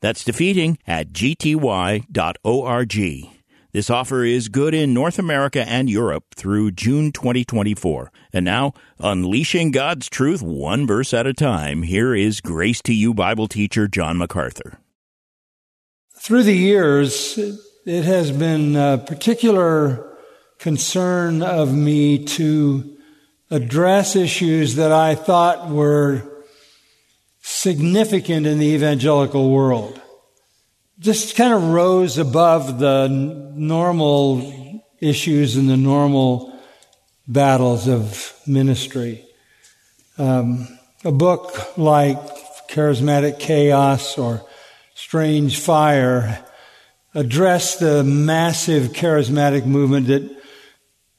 That's defeating at gty.org. This offer is good in North America and Europe through June 2024. And now, unleashing God's truth one verse at a time, here is Grace to You Bible teacher John MacArthur. Through the years, it has been a particular concern of me to address issues that I thought were significant in the evangelical world. Just kind of rose above the normal issues and the normal battles of ministry. Um, a book like Charismatic Chaos or Strange Fire addressed the massive charismatic movement that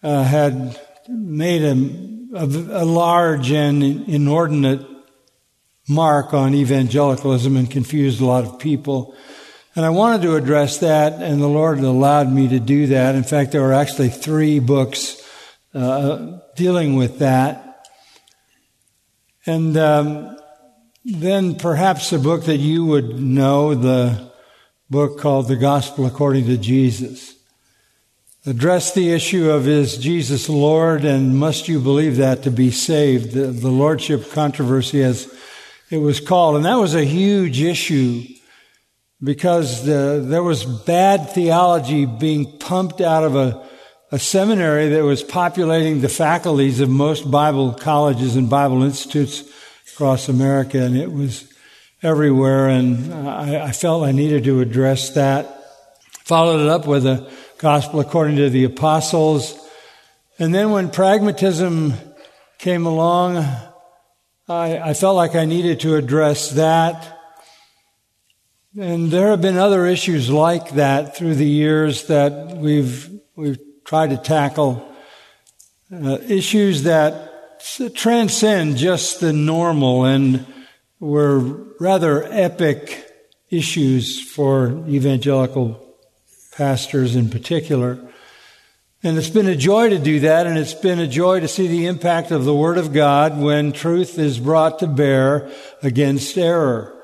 uh, had made a, a, a large and inordinate mark on evangelicalism and confused a lot of people. And I wanted to address that, and the Lord allowed me to do that. In fact, there were actually three books uh, dealing with that. And um, then perhaps a book that you would know, the book called The Gospel According to Jesus. Address the issue of is Jesus Lord and must you believe that to be saved? The, the Lordship controversy has it was called. And that was a huge issue because the, there was bad theology being pumped out of a, a seminary that was populating the faculties of most Bible colleges and Bible institutes across America. And it was everywhere. And I, I felt I needed to address that. Followed it up with a gospel according to the apostles. And then when pragmatism came along, I, I felt like I needed to address that. And there have been other issues like that through the years that we've, we've tried to tackle. Uh, issues that transcend just the normal and were rather epic issues for evangelical pastors in particular. And it's been a joy to do that, and it's been a joy to see the impact of the Word of God when truth is brought to bear against error.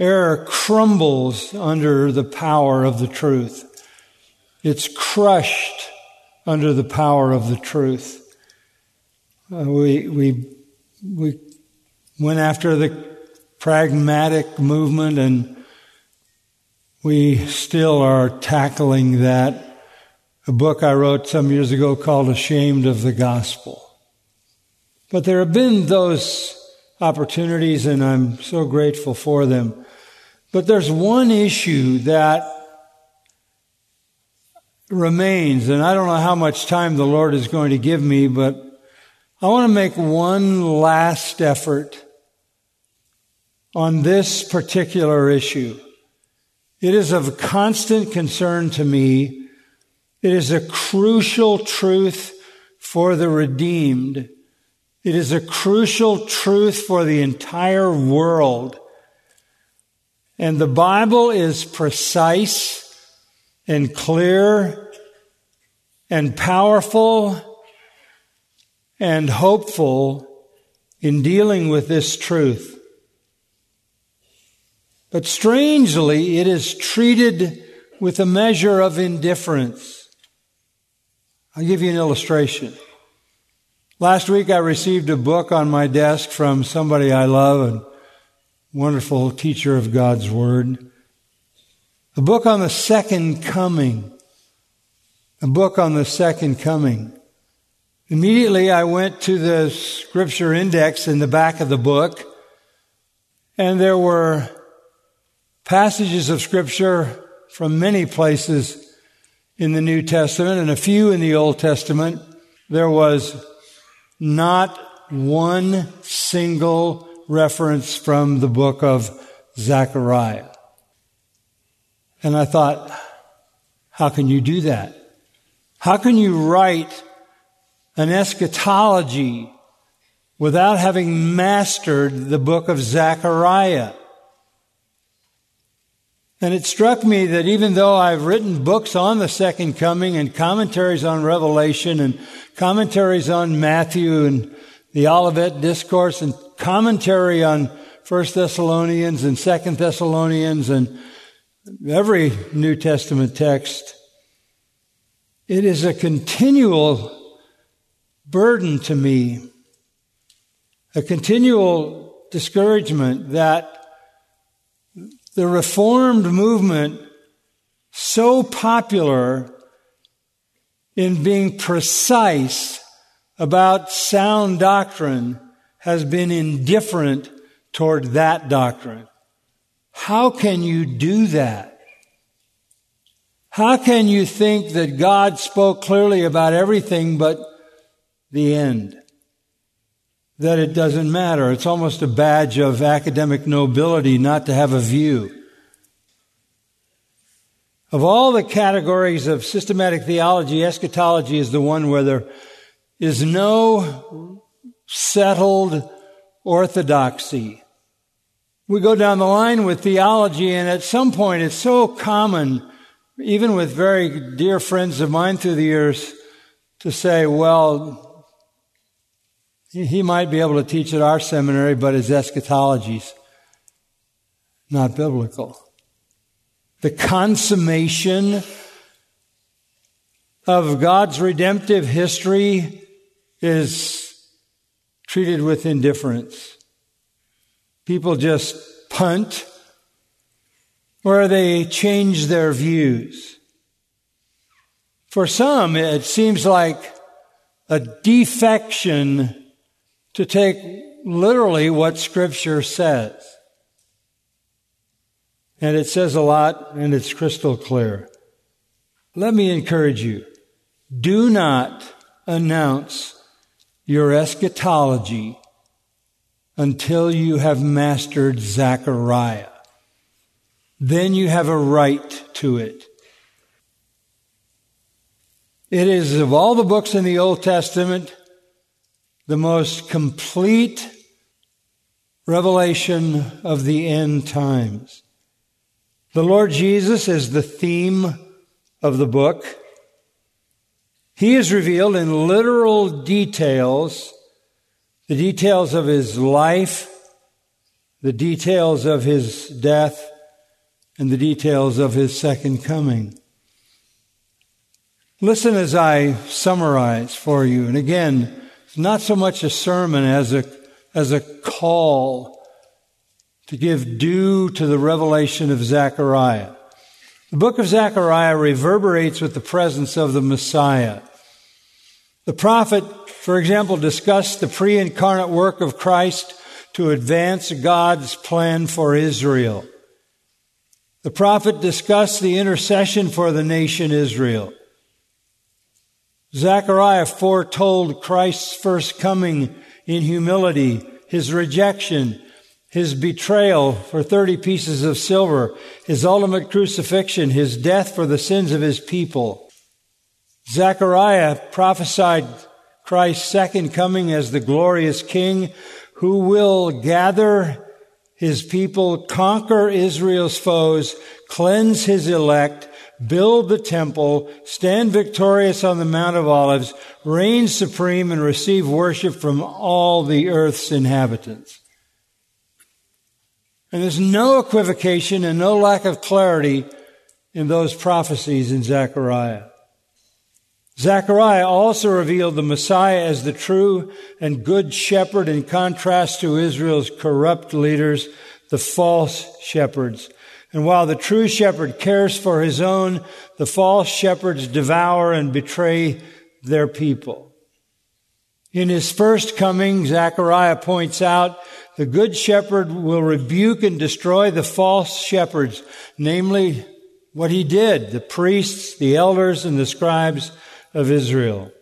Error crumbles under the power of the truth. It's crushed under the power of the truth. Uh, we, we, we went after the pragmatic movement and we still are tackling that a book I wrote some years ago called Ashamed of the Gospel. But there have been those opportunities and I'm so grateful for them. But there's one issue that remains, and I don't know how much time the Lord is going to give me, but I want to make one last effort on this particular issue. It is of constant concern to me it is a crucial truth for the redeemed. It is a crucial truth for the entire world. And the Bible is precise and clear and powerful and hopeful in dealing with this truth. But strangely, it is treated with a measure of indifference. I'll give you an illustration. Last week I received a book on my desk from somebody I love, a wonderful teacher of God's Word. A book on the second coming. A book on the second coming. Immediately I went to the scripture index in the back of the book, and there were passages of scripture from many places in the New Testament and a few in the Old Testament, there was not one single reference from the book of Zechariah. And I thought, How can you do that? How can you write an eschatology without having mastered the book of Zechariah? And it struck me that even though I've written books on the second coming and commentaries on Revelation and commentaries on Matthew and the Olivet Discourse and commentary on First Thessalonians and Second Thessalonians and every New Testament text, it is a continual burden to me, a continual discouragement that the Reformed movement so popular in being precise about sound doctrine has been indifferent toward that doctrine. How can you do that? How can you think that God spoke clearly about everything but the end? That it doesn't matter. It's almost a badge of academic nobility not to have a view. Of all the categories of systematic theology, eschatology is the one where there is no settled orthodoxy. We go down the line with theology, and at some point it's so common, even with very dear friends of mine through the years, to say, well, he might be able to teach at our seminary, but his eschatology's not biblical. The consummation of God's redemptive history is treated with indifference. People just punt or they change their views. For some, it seems like a defection to take literally what Scripture says. And it says a lot and it's crystal clear. Let me encourage you. Do not announce your eschatology until you have mastered Zechariah. Then you have a right to it. It is of all the books in the Old Testament, the most complete revelation of the end times. The Lord Jesus is the theme of the book. He is revealed in literal details, the details of his life, the details of his death, and the details of his second coming. Listen as I summarize for you. And again, not so much a sermon as a, as a call to give due to the revelation of Zechariah. The book of Zechariah reverberates with the presence of the Messiah. The prophet, for example, discussed the pre-incarnate work of Christ to advance God's plan for Israel. The prophet discussed the intercession for the nation Israel. Zechariah foretold Christ's first coming in humility, his rejection, his betrayal for 30 pieces of silver, his ultimate crucifixion, his death for the sins of his people. Zechariah prophesied Christ's second coming as the glorious king who will gather his people, conquer Israel's foes, cleanse his elect, build the temple, stand victorious on the Mount of Olives, reign supreme, and receive worship from all the earth's inhabitants. And there's no equivocation and no lack of clarity in those prophecies in Zechariah. Zechariah also revealed the Messiah as the true and good shepherd in contrast to Israel's corrupt leaders, the false shepherds. And while the true shepherd cares for his own, the false shepherds devour and betray their people. In his first coming, Zechariah points out the good shepherd will rebuke and destroy the false shepherds, namely what he did, the priests, the elders, and the scribes of Israel.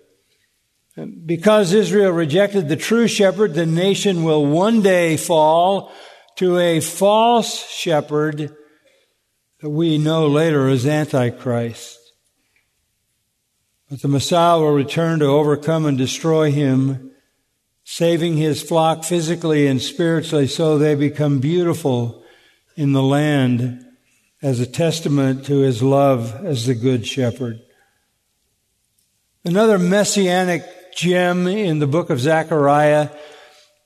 Because Israel rejected the true shepherd, the nation will one day fall to a false shepherd that we know later as Antichrist. But the Messiah will return to overcome and destroy him, saving his flock physically and spiritually so they become beautiful in the land as a testament to his love as the good shepherd. Another messianic gem in the book of Zechariah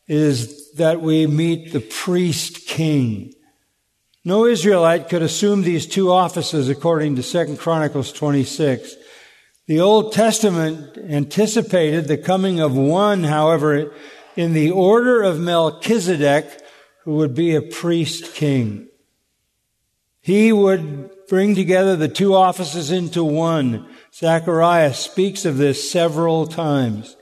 is that we meet the priest king. No Israelite could assume these two offices according to 2 Chronicles 26. The Old Testament anticipated the coming of one, however, in the order of Melchizedek, who would be a priest king. He would bring together the two offices into one. Zechariah speaks of this several times.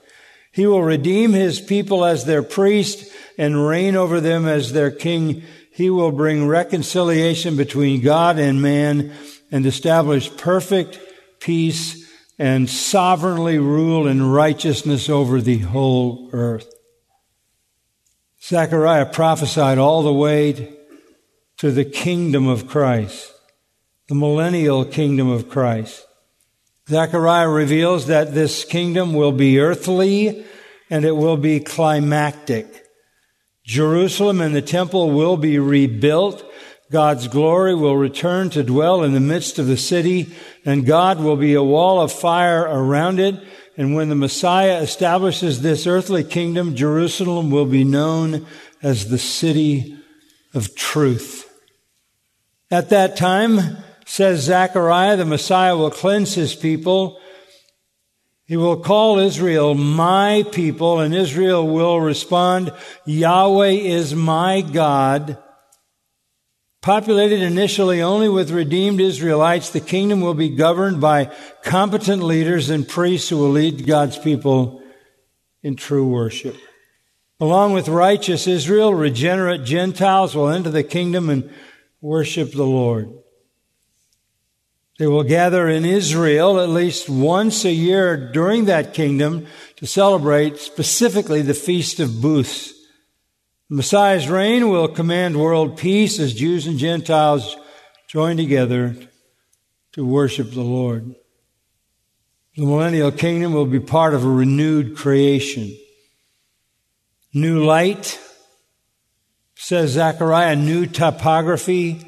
He will redeem his people as their priest and reign over them as their king. He will bring reconciliation between God and man and establish perfect peace and sovereignly rule in righteousness over the whole earth. Zechariah prophesied all the way to the kingdom of Christ, the millennial kingdom of Christ. Zechariah reveals that this kingdom will be earthly and it will be climactic. Jerusalem and the temple will be rebuilt. God's glory will return to dwell in the midst of the city, and God will be a wall of fire around it. And when the Messiah establishes this earthly kingdom, Jerusalem will be known as the city of truth. At that time, says Zechariah, the Messiah will cleanse his people. He will call Israel my people, and Israel will respond, Yahweh is my God. Populated initially only with redeemed Israelites, the kingdom will be governed by competent leaders and priests who will lead God's people in true worship. Along with righteous Israel, regenerate Gentiles will enter the kingdom and worship the Lord. They will gather in Israel at least once a year during that kingdom to celebrate specifically the Feast of Booths. Messiah's reign will command world peace as Jews and Gentiles join together to worship the Lord. The millennial kingdom will be part of a renewed creation. New light, says Zechariah, new topography.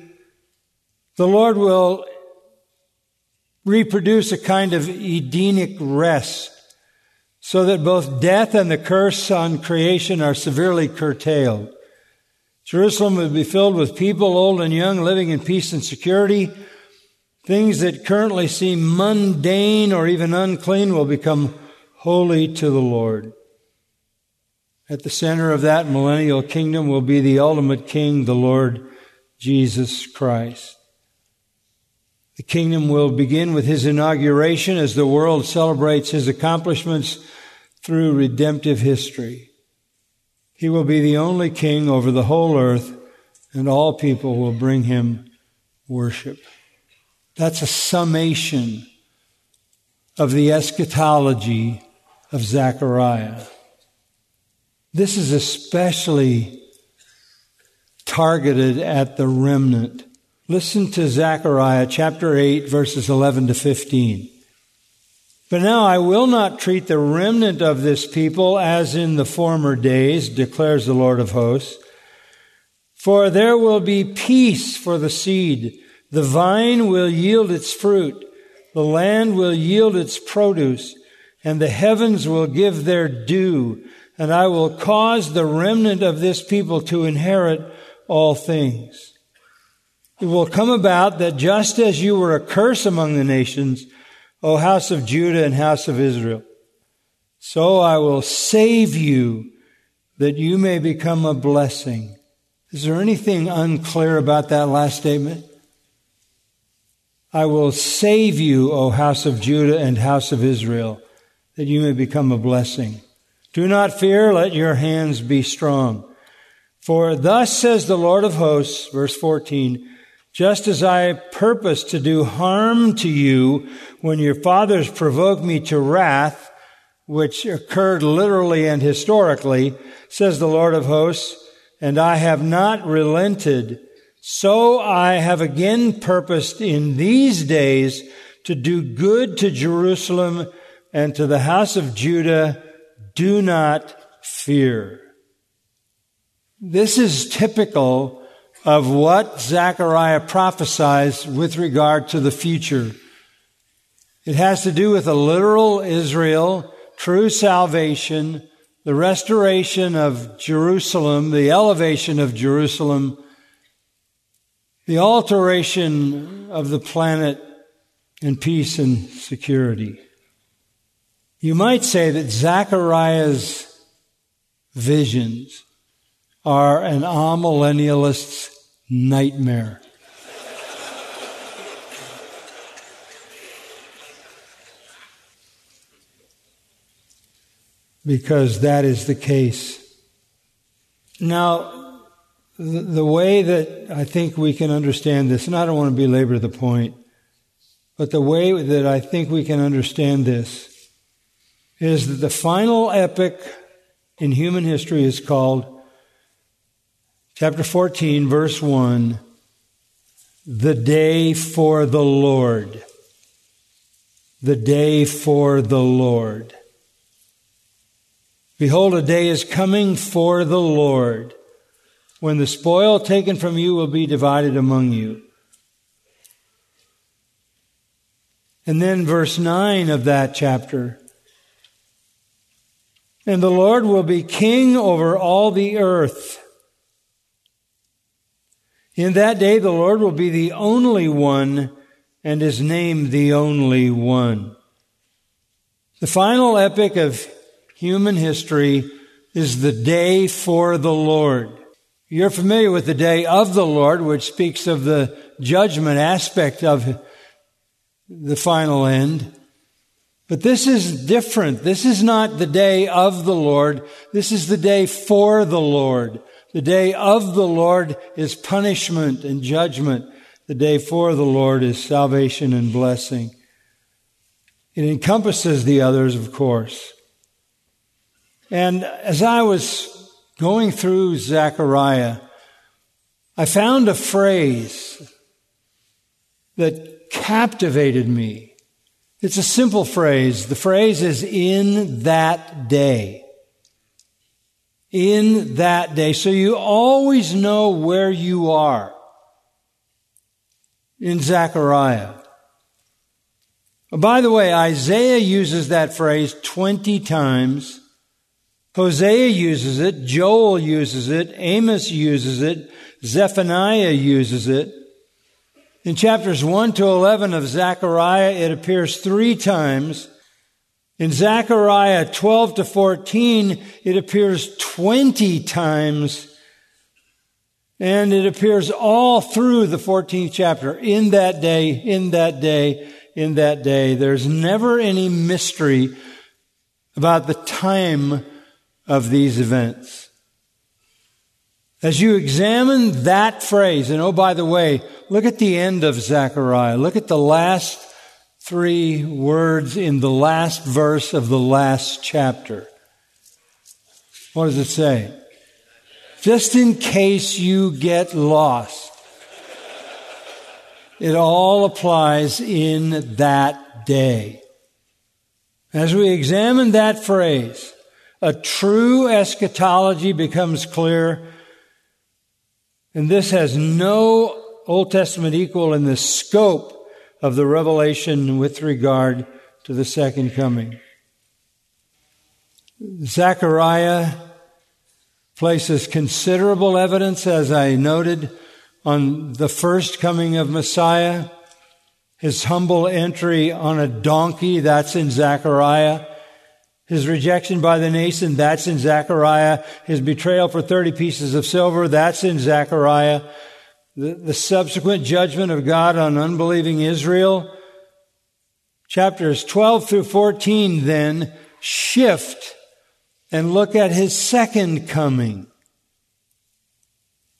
The Lord will reproduce a kind of Edenic rest so that both death and the curse on creation are severely curtailed. Jerusalem will be filled with people, old and young, living in peace and security. Things that currently seem mundane or even unclean will become holy to the Lord. At the center of that millennial kingdom will be the ultimate king, the Lord Jesus Christ. The kingdom will begin with his inauguration as the world celebrates his accomplishments through redemptive history. He will be the only king over the whole earth, and all people will bring him worship. That's a summation of the eschatology of Zechariah. This is especially targeted at the remnant. Listen to Zechariah chapter 8, verses 11 to 15. But now I will not treat the remnant of this people as in the former days, declares the Lord of hosts. For there will be peace for the seed. The vine will yield its fruit. The land will yield its produce and the heavens will give their due and I will cause the remnant of this people to inherit all things. It will come about that just as you were a curse among the nations, O house of Judah and house of Israel, so I will save you that you may become a blessing. Is there anything unclear about that last statement? I will save you, O house of Judah and house of Israel, that you may become a blessing. Do not fear, let your hands be strong. For thus says the Lord of hosts, verse 14, just as I purposed to do harm to you when your fathers provoked me to wrath, which occurred literally and historically, says the Lord of hosts, and I have not relented, so I have again purposed in these days to do good to Jerusalem and to the house of Judah, do not fear. This is typical of what Zechariah prophesies with regard to the future. It has to do with a literal Israel, true salvation, the restoration of Jerusalem, the elevation of Jerusalem, the alteration of the planet in peace and security. You might say that Zechariah's visions are an amillennialist's nightmare. because that is the case. Now, the, way that I think we can understand this, and I don't want to belabor the point, but the way that I think we can understand this is that the final epic in human history is called chapter 14, verse 1, the day for the Lord. The day for the Lord. Behold, a day is coming for the Lord when the spoil taken from you will be divided among you. And then verse 9 of that chapter. And the Lord will be king over all the earth. In that day, the Lord will be the only one and his name the only one. The final epic of human history is the day for the Lord. You're familiar with the day of the Lord, which speaks of the judgment aspect of the final end. But this is different. This is not the day of the Lord. This is the day for the Lord. The day of the Lord is punishment and judgment. The day for the Lord is salvation and blessing. It encompasses the others, of course. And as I was going through Zechariah, I found a phrase that captivated me. It's a simple phrase. The phrase is in that day. In that day. So you always know where you are in Zechariah. Oh, by the way, Isaiah uses that phrase 20 times Hosea uses it, Joel uses it, Amos uses it, Zephaniah uses it. In chapters 1 to 11 of Zechariah, it appears three times. In Zechariah 12 to 14, it appears 20 times. And it appears all through the 14th chapter. In that day, in that day, in that day. There's never any mystery about the time of these events. As you examine that phrase, and oh, by the way, look at the end of Zechariah. Look at the last three words in the last verse of the last chapter. What does it say? Just in case you get lost. It all applies in that day. As we examine that phrase, a true eschatology becomes clear. And this has no Old Testament equal in the scope of the revelation with regard to the second coming. Zechariah places considerable evidence, as I noted, on the first coming of Messiah. His humble entry on a donkey, that's in Zechariah. His rejection by the nation, that's in Zechariah. His betrayal for 30 pieces of silver, that's in Zechariah. The, the subsequent judgment of God on unbelieving Israel. Chapters 12 through 14 then shift and look at his second coming.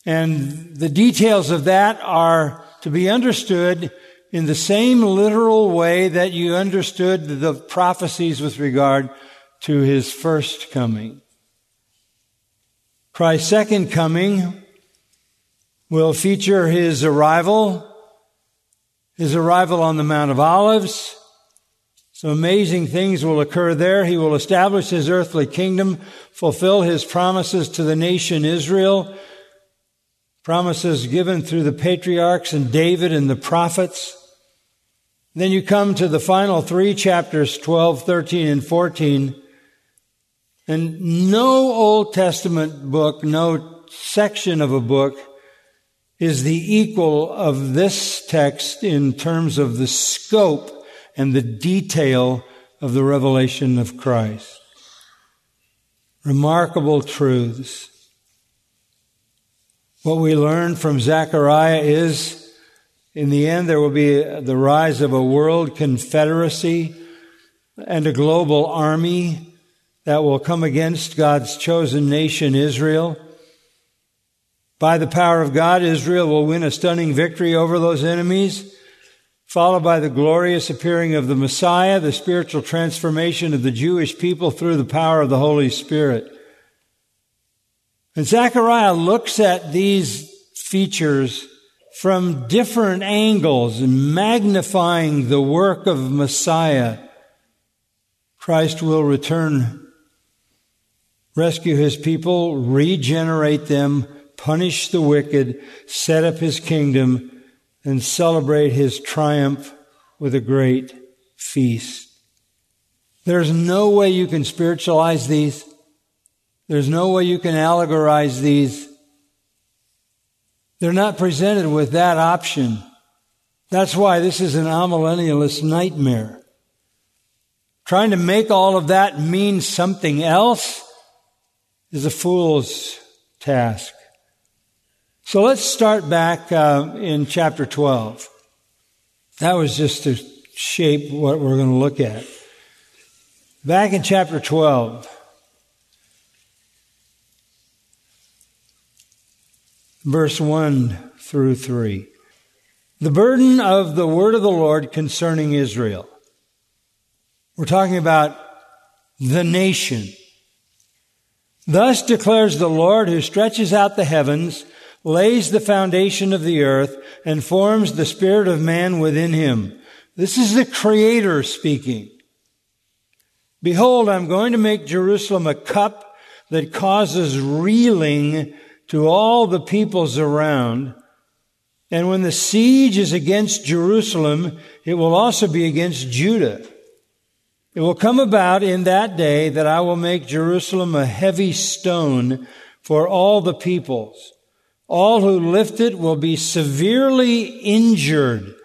And the details of that are to be understood in the same literal way that you understood the prophecies with regard to his first coming. Christ's second coming will feature his arrival, his arrival on the Mount of Olives, Some amazing things will occur there. He will establish his earthly kingdom, fulfill his promises to the nation Israel, promises given through the patriarchs and David and the prophets. Then you come to the final three chapters, 12, 13, and 14. And no Old Testament book, no section of a book is the equal of this text in terms of the scope and the detail of the revelation of Christ. Remarkable truths. What we learn from Zechariah is in the end, there will be the rise of a world confederacy and a global army that will come against God's chosen nation, Israel. By the power of God, Israel will win a stunning victory over those enemies, followed by the glorious appearing of the Messiah, the spiritual transformation of the Jewish people through the power of the Holy Spirit. And Zechariah looks at these features from different angles and magnifying the work of Messiah, Christ will return, rescue his people, regenerate them, punish the wicked, set up his kingdom, and celebrate his triumph with a great feast. There's no way you can spiritualize these. There's no way you can allegorize these. They're not presented with that option. That's why this is an amillennialist nightmare. Trying to make all of that mean something else is a fool's task. So let's start back uh, in chapter 12. That was just to shape what we're going to look at. Back in chapter 12. verse 1 through 3. The burden of the word of the Lord concerning Israel. We're talking about the nation. Thus declares the Lord who stretches out the heavens, lays the foundation of the earth, and forms the spirit of man within him. This is the Creator speaking. Behold, I'm going to make Jerusalem a cup that causes reeling to all the peoples around. And when the siege is against Jerusalem, it will also be against Judah. It will come about in that day that I will make Jerusalem a heavy stone for all the peoples. All who lift it will be severely injured,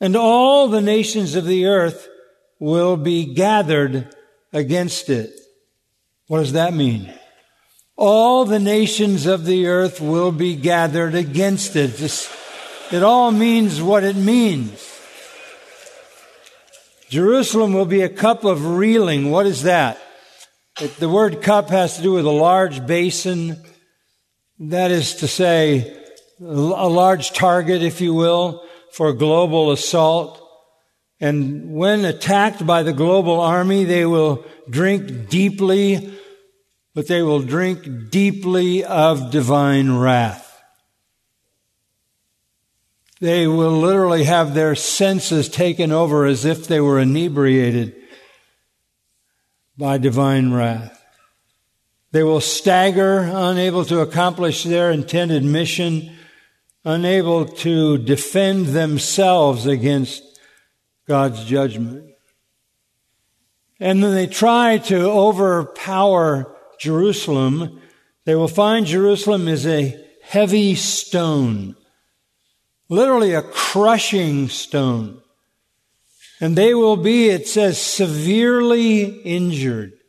and all the nations of the earth will be gathered against it. What does that mean? all the nations of the earth will be gathered against it. it all means what it means. Jerusalem will be a cup of reeling. What is that? The word cup has to do with a large basin. That is to say, a large target, if you will, for global assault. And when attacked by the global army, they will drink deeply but they will drink deeply of divine wrath. They will literally have their senses taken over as if they were inebriated by divine wrath. They will stagger, unable to accomplish their intended mission, unable to defend themselves against God's judgment. And then they try to overpower Jerusalem, they will find Jerusalem is a heavy stone, literally a crushing stone. And they will be, it says, severely injured.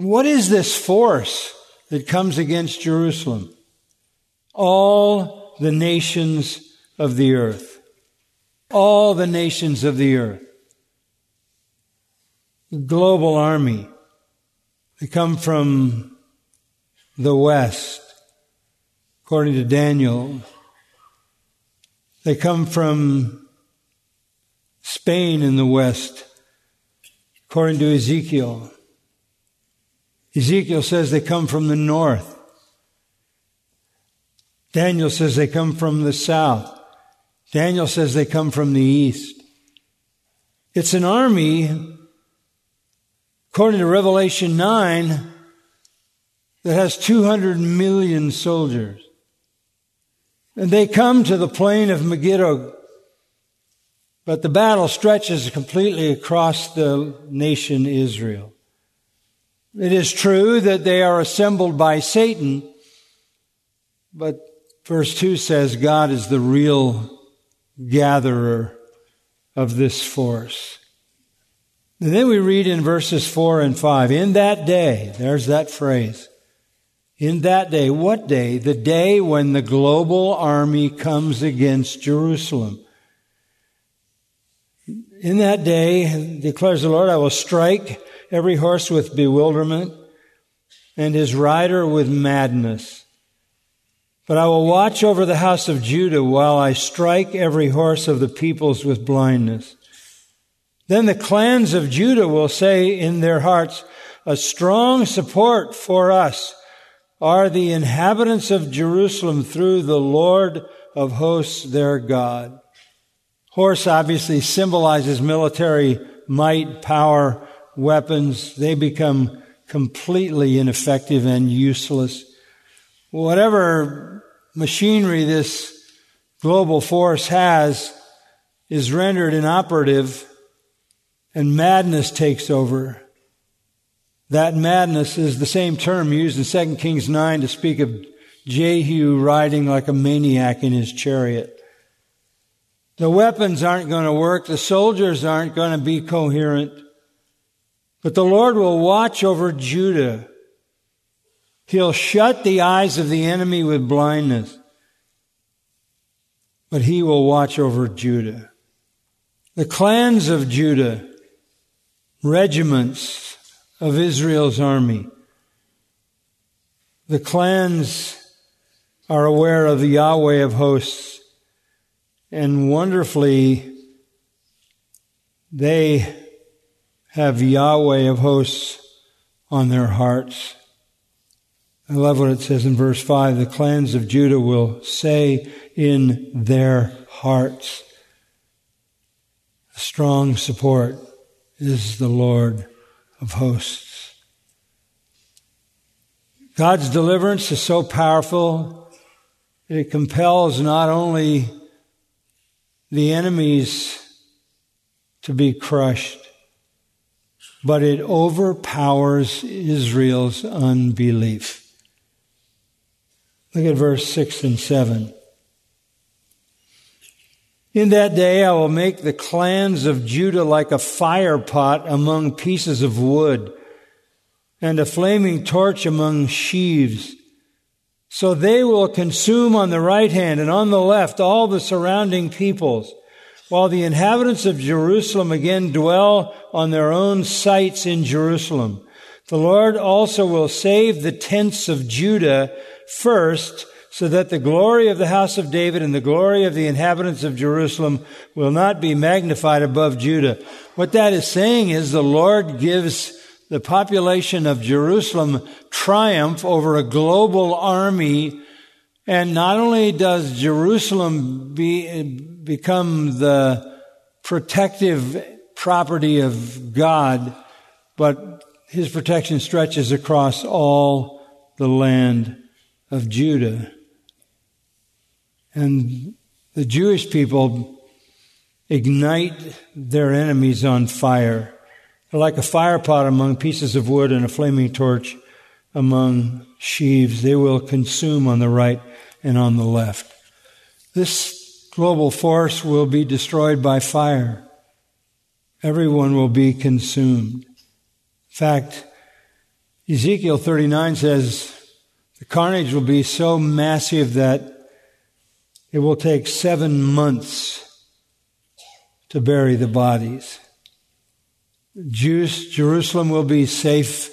What is this force that comes against Jerusalem? All the nations of the earth. All the nations of the earth. Global army. They come from the west, according to Daniel. They come from Spain in the west, according to Ezekiel. Ezekiel says they come from the north. Daniel says they come from the south. Daniel says they come from the east. It's an army, according to Revelation 9, that has 200 million soldiers. And they come to the plain of Megiddo, but the battle stretches completely across the nation Israel. It is true that they are assembled by Satan, but verse 2 says God is the real gatherer of this force. And then we read in verses 4 and 5, in that day, there's that phrase. In that day, what day? The day when the global army comes against Jerusalem. In that day, declares the Lord, I will strike every horse with bewilderment and his rider with madness. But I will watch over the house of Judah while I strike every horse of the peoples with blindness. Then the clans of Judah will say in their hearts, a strong support for us are the inhabitants of Jerusalem through the Lord of hosts their God. Horse obviously symbolizes military might, power, weapons. They become completely ineffective and useless. Whatever machinery this global force has is rendered inoperative and madness takes over. That madness is the same term used in 2 Kings 9 to speak of Jehu riding like a maniac in his chariot. The weapons aren't going to work. The soldiers aren't going to be coherent. But the Lord will watch over Judah. He'll shut the eyes of the enemy with blindness. But he will watch over Judah. The clans of Judah, regiments, of Israel's army. The clans are aware of the Yahweh of hosts, and wonderfully, they have Yahweh of hosts on their hearts. I love what it says in verse 5 the clans of Judah will say in their hearts, strong support is the Lord of hosts. God's deliverance is so powerful that it compels not only the enemies to be crushed, but it overpowers Israel's unbelief. Look at verse 6 and 7. In that day I will make the clans of Judah like a fire pot among pieces of wood and a flaming torch among sheaves. So they will consume on the right hand and on the left all the surrounding peoples, while the inhabitants of Jerusalem again dwell on their own sites in Jerusalem. The Lord also will save the tents of Judah first so that the glory of the house of David and the glory of the inhabitants of Jerusalem will not be magnified above Judah. What that is saying is the Lord gives the population of Jerusalem triumph over a global army. And not only does Jerusalem be, become the protective property of God, but his protection stretches across all the land of Judah. And the Jewish people ignite their enemies on fire. They're like a fire pot among pieces of wood and a flaming torch among sheaves. They will consume on the right and on the left. This global force will be destroyed by fire. Everyone will be consumed. In fact, Ezekiel 39 says the carnage will be so massive that it will take seven months to bury the bodies. Jews, Jerusalem will be safe.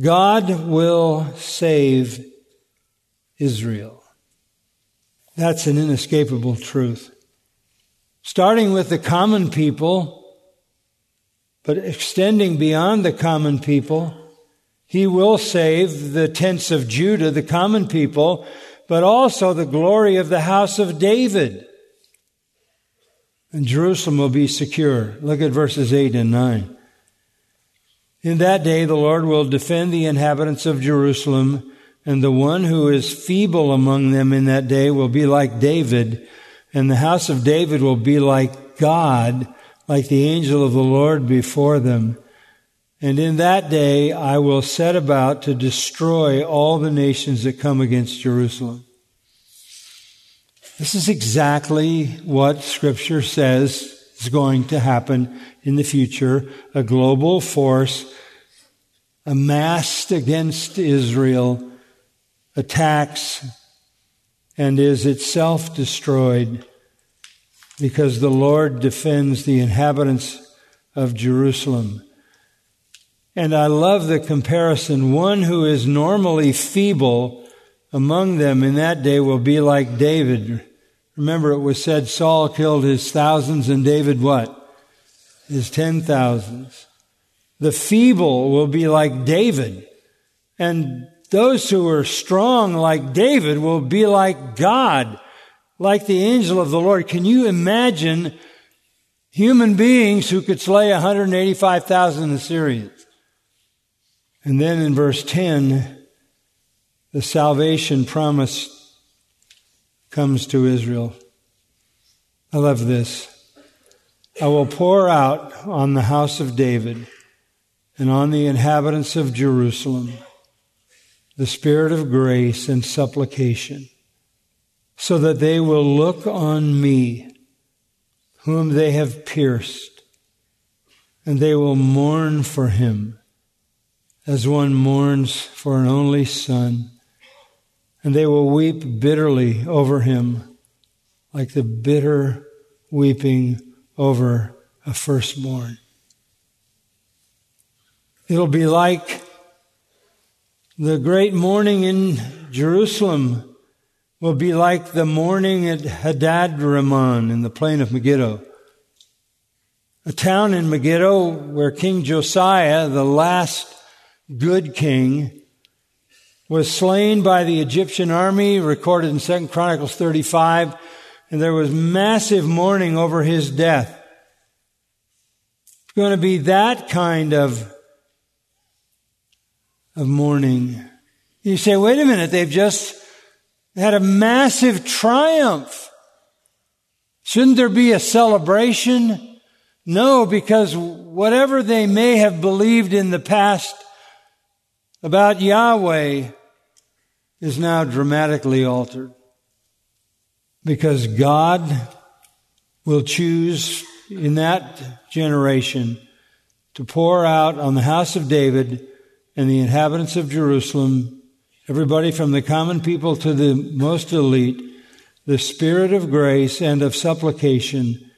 God will save Israel. That's an inescapable truth. Starting with the common people, but extending beyond the common people, he will save the tents of Judah, the common people, but also the glory of the house of David. and Jerusalem will be secure. Look at verses 8 and 9. In that day the Lord will defend the inhabitants of Jerusalem, and the one who is feeble among them in that day will be like David, and the house of David will be like God, like the angel of the Lord before them. And in that day I will set about to destroy all the nations that come against Jerusalem. This is exactly what scripture says is going to happen in the future. A global force amassed against Israel attacks and is itself destroyed because the Lord defends the inhabitants of Jerusalem. And I love the comparison. One who is normally feeble among them in that day will be like David. Remember, it was said Saul killed his thousands and David what? His ten thousands. The feeble will be like David. And those who are strong like David will be like God, like the angel of the Lord. Can you imagine human beings who could slay 185,000 Assyrians? And then in verse 10, the salvation promise comes to Israel. I love this. I will pour out on the house of David and on the inhabitants of Jerusalem the spirit of grace and supplication, so that they will look on me, whom they have pierced, and they will mourn for him as one mourns for an only son, and they will weep bitterly over him, like the bitter weeping over a firstborn. It'll be like the great mourning in Jerusalem will be like the mourning at Hadad-rimmon in the plain of Megiddo. A town in Megiddo where King Josiah, the last good king, was slain by the Egyptian army, recorded in 2 Chronicles 35, and there was massive mourning over his death. It's going to be that kind of, of mourning. You say, wait a minute, they've just had a massive triumph. Shouldn't there be a celebration? No, because whatever they may have believed in the past about Yahweh is now dramatically altered because God will choose in that generation to pour out on the house of David and the inhabitants of Jerusalem, everybody from the common people to the most elite, the spirit of grace and of supplication.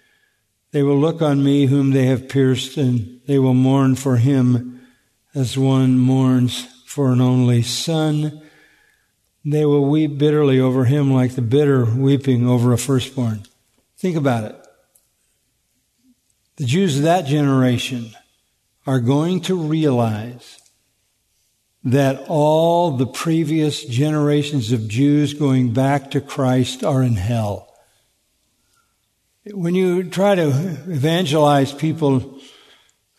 They will look on me whom they have pierced and they will mourn for him as one mourns for an only son. They will weep bitterly over him like the bitter weeping over a firstborn. Think about it. The Jews of that generation are going to realize that all the previous generations of Jews going back to Christ are in hell. When you try to evangelize people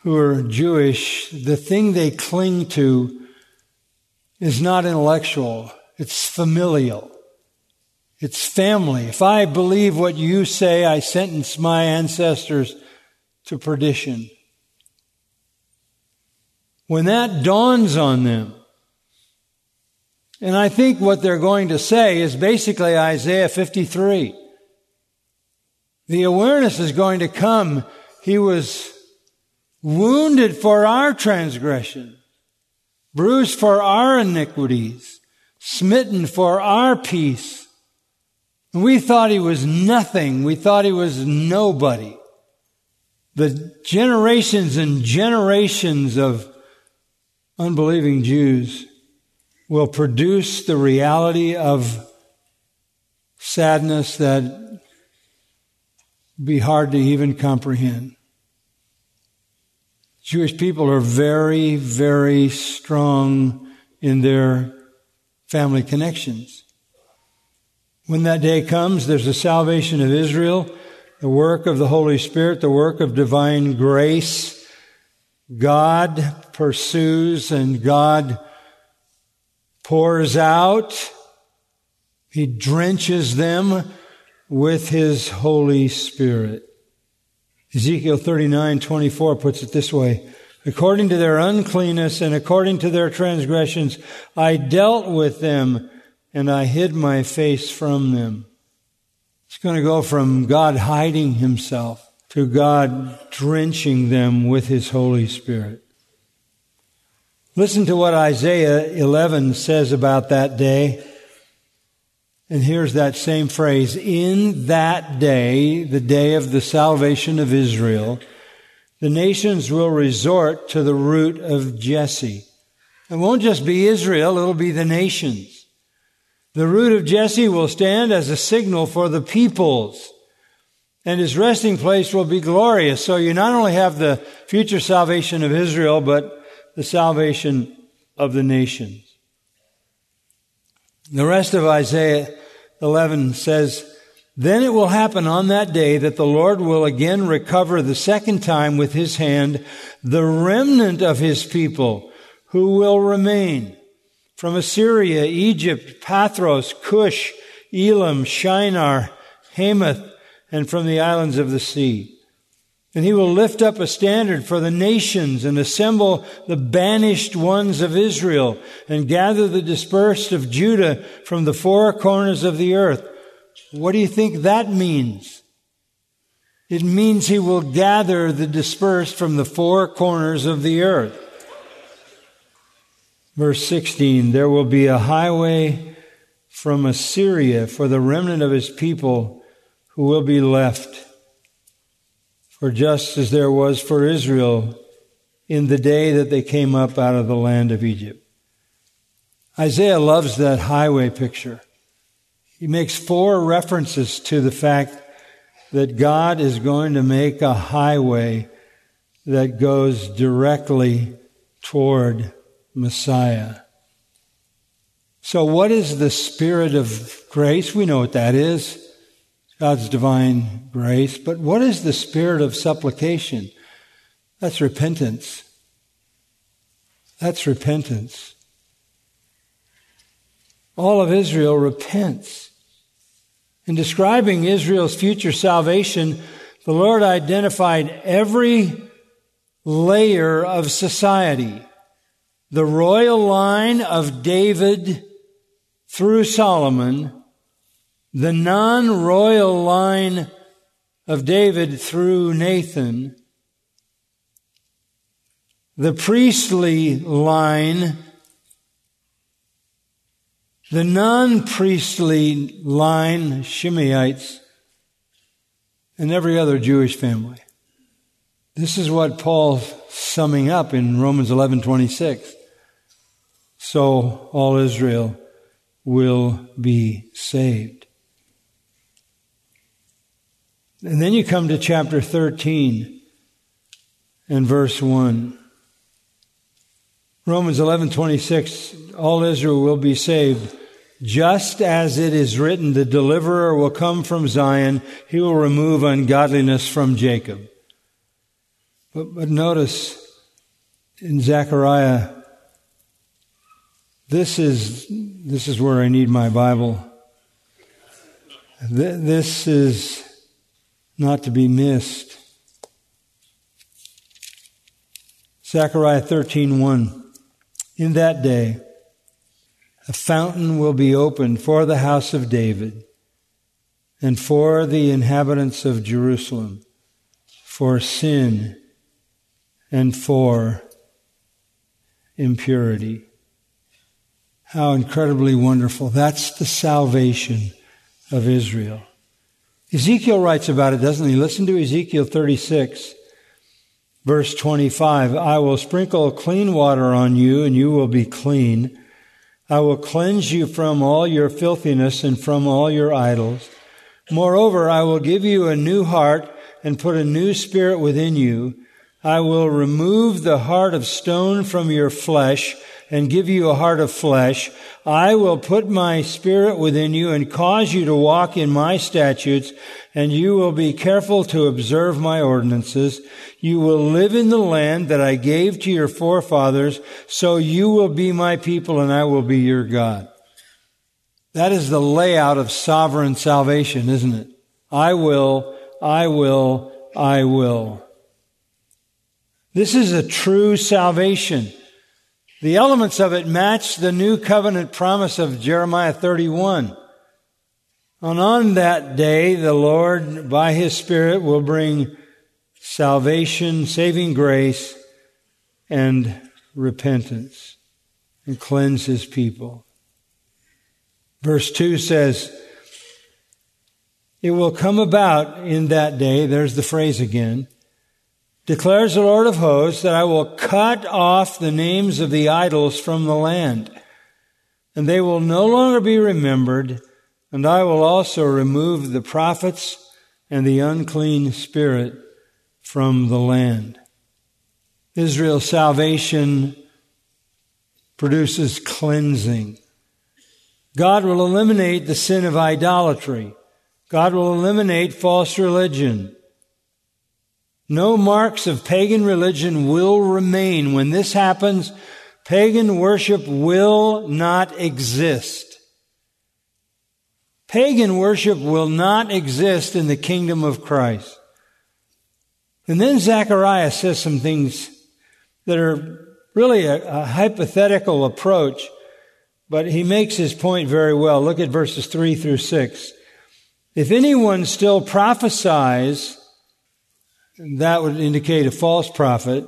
who are Jewish, the thing they cling to is not intellectual, it's familial. It's family. If I believe what you say, I sentence my ancestors to perdition. When that dawns on them, and I think what they're going to say is basically Isaiah 53. The awareness is going to come. He was wounded for our transgression bruised for our iniquities, smitten for our peace. we thought he was nothing. We thought he was nobody. The generations and generations of unbelieving Jews will produce the reality of sadness that be hard to even comprehend. Jewish people are very, very strong in their family connections. When that day comes, there's the salvation of Israel. the work of the Holy Spirit, the work of divine grace. God pursues and God pours out. He drenches them with His Holy Spirit. Ezekiel 39, 24 puts it this way. According to their uncleanness and according to their transgressions, I dealt with them and I hid my face from them. It's going to go from God hiding himself to God drenching them with his Holy Spirit. Listen to what Isaiah 11 says about that day. And here's that same phrase. In that day, the day of the salvation of Israel, the nations will resort to the root of Jesse. It won't just be Israel, it'll be the nations. The root of Jesse will stand as a signal for the peoples, and his resting place will be glorious. So you not only have the future salvation of Israel, but the salvation of the nations. The rest of Isaiah 11 says, then it will happen on that day that the Lord will again recover the second time with his hand the remnant of his people who will remain from Assyria, Egypt, Pathros, Cush, Elam, Shinar, Hamath, and from the islands of the sea. And he will lift up a standard for the nations and assemble the banished ones of Israel and gather the dispersed of Judah from the four corners of the earth what do you think that means? It means he will gather the dispersed from the four corners of the earth. Verse 16, there will be a highway from Assyria for the remnant of his people who will be left. For just as there was for Israel in the day that they came up out of the land of Egypt. Isaiah loves that highway picture. He makes four references to the fact that God is going to make a highway that goes directly toward Messiah. So, what is the Spirit of grace? We know what that is God's divine grace. But what is the Spirit of supplication? That's repentance. That's repentance. All of Israel repents. In describing Israel's future salvation, the Lord identified every layer of society. The royal line of David through Solomon, the non-royal line of David through Nathan, the priestly line the non priestly line, Shimeites, and every other Jewish family. This is what Paul's summing up in Romans 11:26. So all Israel will be saved. And then you come to chapter 13 and verse 1. Romans 11:26 all Israel will be saved just as it is written, the deliverer will come from Zion. He will remove ungodliness from Jacob. But, but notice in Zechariah, this is, this is where I need my Bible. This is not to be missed. Zechariah 13:1 In that day a fountain will be opened for the house of David and for the inhabitants of Jerusalem for sin and for impurity. How incredibly wonderful. That's the salvation of Israel. Ezekiel writes about it, doesn't he? Listen to Ezekiel 36, verse 25. I will sprinkle clean water on you and you will be clean. I will cleanse you from all your filthiness and from all your idols. Moreover, I will give you a new heart and put a new spirit within you. I will remove the heart of stone from your flesh and give you a heart of flesh. I will put my spirit within you and cause you to walk in my statutes, and you will be careful to observe my ordinances. You will live in the land that I gave to your forefathers, so you will be my people and I will be your God. That is the layout of sovereign salvation, isn't it? I will, I will, I will. This is a true salvation. The elements of it match the new covenant promise of Jeremiah 31. And on that day, the Lord, by His Spirit, will bring salvation, saving grace, and repentance, and cleanse His people. Verse 2 says, It will come about in that day, there's the phrase again, declares the Lord of hosts, that I will cut off the names of the idols from the land, and they will no longer be remembered, and I will also remove the prophets and the unclean spirit from the land. Israel's salvation produces cleansing. God will eliminate the sin of idolatry. God will eliminate false religion. No marks of pagan religion will remain. When this happens, pagan worship will not exist. Pagan worship will not exist in the kingdom of Christ. And then Zechariah says some things that are really a, a hypothetical approach but he makes his point very well. Look at verses 3 through 6. If anyone still prophesies, that would indicate a false prophet,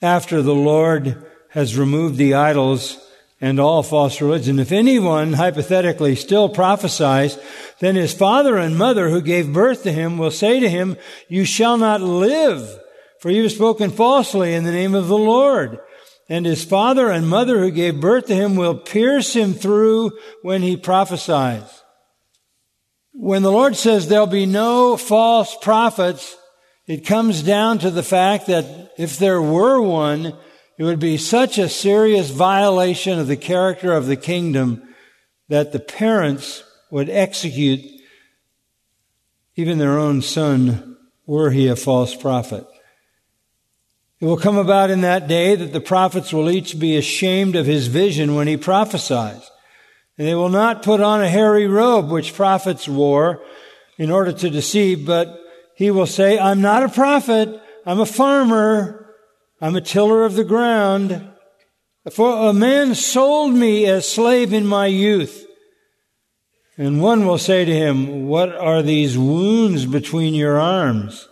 after the Lord has removed the idols and all false religion. If anyone, hypothetically, still prophesies, then his father and mother who gave birth to him will say to him, You shall not live, for you have spoken falsely in the name of the Lord and his father and mother who gave birth to him will pierce him through when he prophesies. When the Lord says there'll be no false prophets, it comes down to the fact that if there were one, it would be such a serious violation of the character of the kingdom that the parents would execute even their own son were he a false prophet. It will come about in that day that the prophets will each be ashamed of his vision when he prophesies. And they will not put on a hairy robe which prophets wore in order to deceive, but he will say, I'm not a prophet. I'm a farmer. I'm a tiller of the ground. For a man sold me as slave in my youth. And one will say to him, What are these wounds between your arms?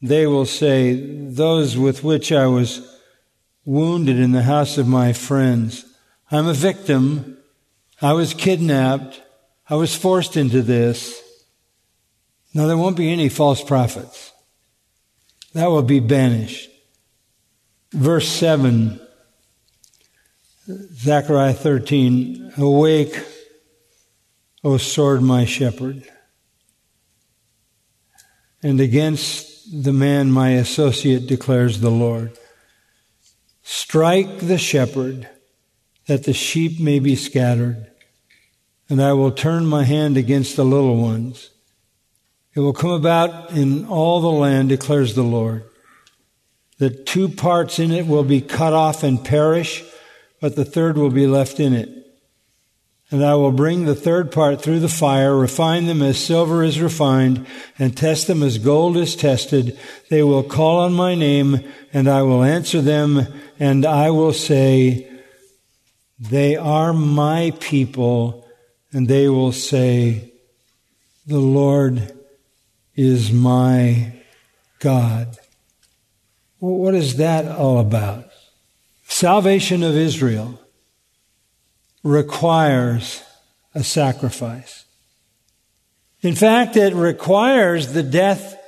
they will say, Those with which I was wounded in the house of my friends. I'm a victim. I was kidnapped. I was forced into this. Now, there won't be any false prophets. That will be banished. Verse 7, Zechariah 13 Awake, O sword, my shepherd, and against the man my associate, declares the Lord. Strike the shepherd, that the sheep may be scattered, and I will turn my hand against the little ones. It will come about in all the land, declares the Lord, that two parts in it will be cut off and perish, but the third will be left in it. And I will bring the third part through the fire, refine them as silver is refined, and test them as gold is tested. They will call on my name, and I will answer them, and I will say, They are my people, and they will say, The Lord is my God. what is that all about? Salvation of Israel requires a sacrifice. In fact, it requires the death